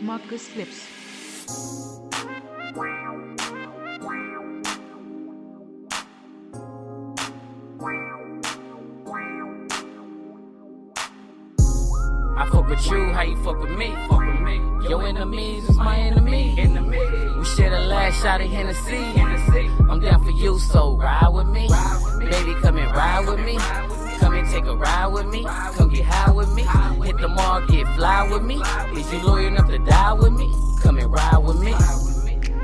Marcus Lipps. I fuck with you, how you fuck with me? Fuck with me. Your enemies is my enemy. enemy. We share the last shot of Hennessy. Hennessy. Come take a ride with me. Come get high with me. Hit the mall, get fly with me. Is you loyal enough to die with me? Come and ride with me.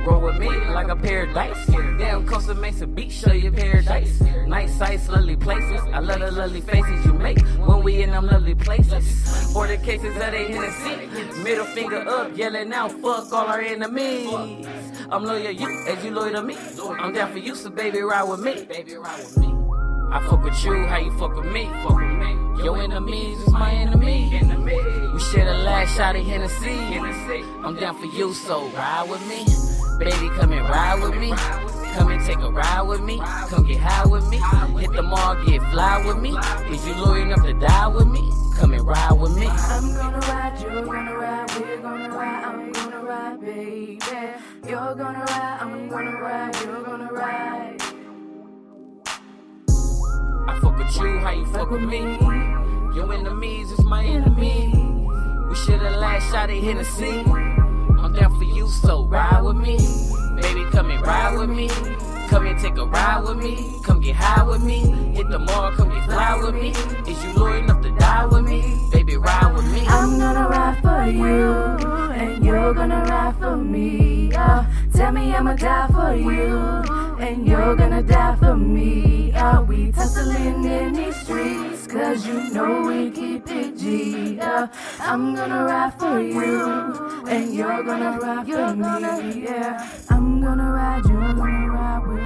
Roll with me like a paradise. Damn, Costa Mesa Beach, show you paradise. Nice sights, lovely places. I love the lovely faces you make when we in them lovely places. For the cases of they Hennessy. Middle finger up, yelling out, fuck all our enemies. I'm loyal to you as you loyal to me. I'm down for you, so baby, ride with me. Baby, ride with me. I fuck with you, how you fuck with me? Fuck with me. Your enemies is my enemy. enemy. We share the last shot of Hennessy. Hennessy. I'm down for you, so ride with me. Baby, come and ride with me. Come and take a ride with me. Come get high with me. Hit the mall, get fly with me. Is you loyal enough to die with me? Come and ride with me. I'm gonna ride, you're gonna ride, we're gonna ride, I'm gonna ride, baby. You're gonna ride, I'm gonna ride, you're gonna ride. With you, how you fuck with me? Your enemies is my enemy. We should've last shot of Hennessy. I'm down for you, so ride with me. Baby, come and ride with me. Come and take a ride with me. Come get high with me. Hit the mall, come get fly with me. Is you loyal enough to die with me? Baby, ride with me. I'm gonna ride for you, and you're gonna ride for me. Uh, tell me I'ma die for you, and you're gonna die for me. Uh, we tussling in these streets, cause you know we keep it G. Uh, I'm gonna ride for you, and you're gonna ride for me. Yeah, I'm gonna ride, you're gonna ride, we're